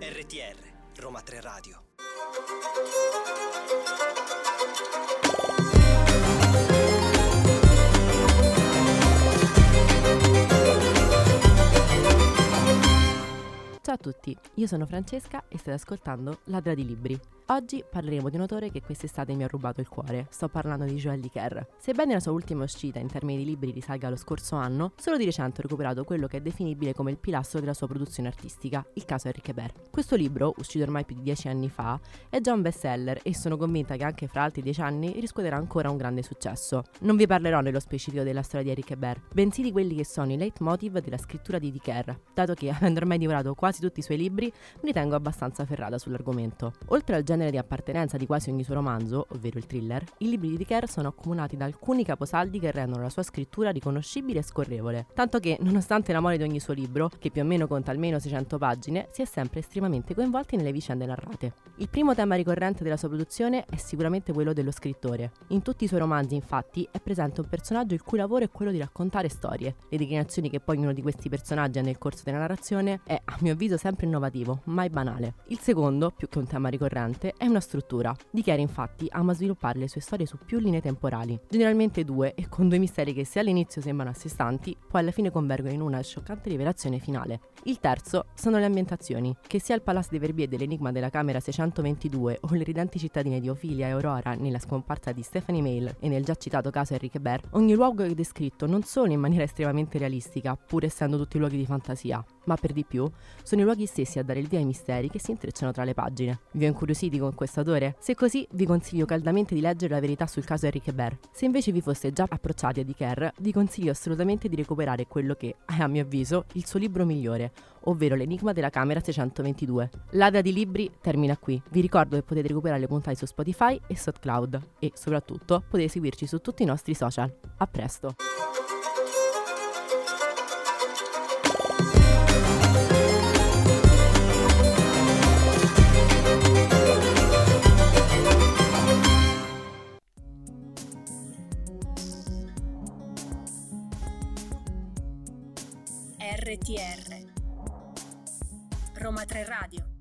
RTR Roma 3 Radio Ciao a tutti, io sono Francesca e state ascoltando Ladra di Libri. Oggi parleremo di un autore che quest'estate mi ha rubato il cuore. Sto parlando di Joël Dicker. Sebbene la sua ultima uscita in termini di libri risalga allo scorso anno, solo di recente ho recuperato quello che è definibile come il pilastro della sua produzione artistica, il caso Enrique Ber. Questo libro, uscito ormai più di dieci anni fa, è già un bestseller e sono convinta che anche fra altri dieci anni riscuoterà ancora un grande successo. Non vi parlerò nello specifico della storia di Enrique Ber, bensì di quelli che sono i leitmotiv della scrittura di Dicker, dato che avendo ormai divorato quasi tutti i suoi libri, mi ritengo abbastanza ferrata sull'argomento. Oltre al genere di appartenenza di quasi ogni suo romanzo, ovvero il thriller, i libri di Dicker sono accomunati da alcuni caposaldi che rendono la sua scrittura riconoscibile e scorrevole, tanto che, nonostante l'amore di ogni suo libro, che più o meno conta almeno 600 pagine, si è sempre estremamente coinvolti nelle vicende narrate. Il primo tema ricorrente della sua produzione è sicuramente quello dello scrittore. In tutti i suoi romanzi, infatti, è presente un personaggio il cui lavoro è quello di raccontare storie. Le declinazioni che poi ognuno di questi personaggi ha nel corso della narrazione è, a mio avviso, sempre innovativo, mai banale. Il secondo, più che un tema ricorrente, è una struttura. Dichiara infatti ama sviluppare le sue storie su più linee temporali, generalmente due e con due misteri che se all'inizio sembrano a sé stanti, poi alla fine convergono in una scioccante rivelazione finale. Il terzo sono le ambientazioni, che sia il Palazzo dei Verbier dell'Enigma della Camera 622 o le ridenti cittadine di Ophelia e Aurora nella scomparsa di Stephanie Mail e nel già citato caso Enrique Ber, ogni luogo è descritto non solo in maniera estremamente realistica, pur essendo tutti luoghi di fantasia, ma per di più sono i luoghi stessi a dare il via ai misteri che si intrecciano tra le pagine. Vi ho incuriositi con questo autore? Se così, vi consiglio caldamente di leggere la verità sul caso Enrique Ber. Se invece vi foste già approcciati a Dicker, vi consiglio assolutamente di recuperare quello che è, a mio avviso, il suo libro migliore, ovvero L'enigma della Camera 622. L'ada di libri termina qui. Vi ricordo che potete recuperare le puntate su Spotify e SoundCloud e soprattutto potete seguirci su tutti i nostri social. A presto! RTR Roma 3 Radio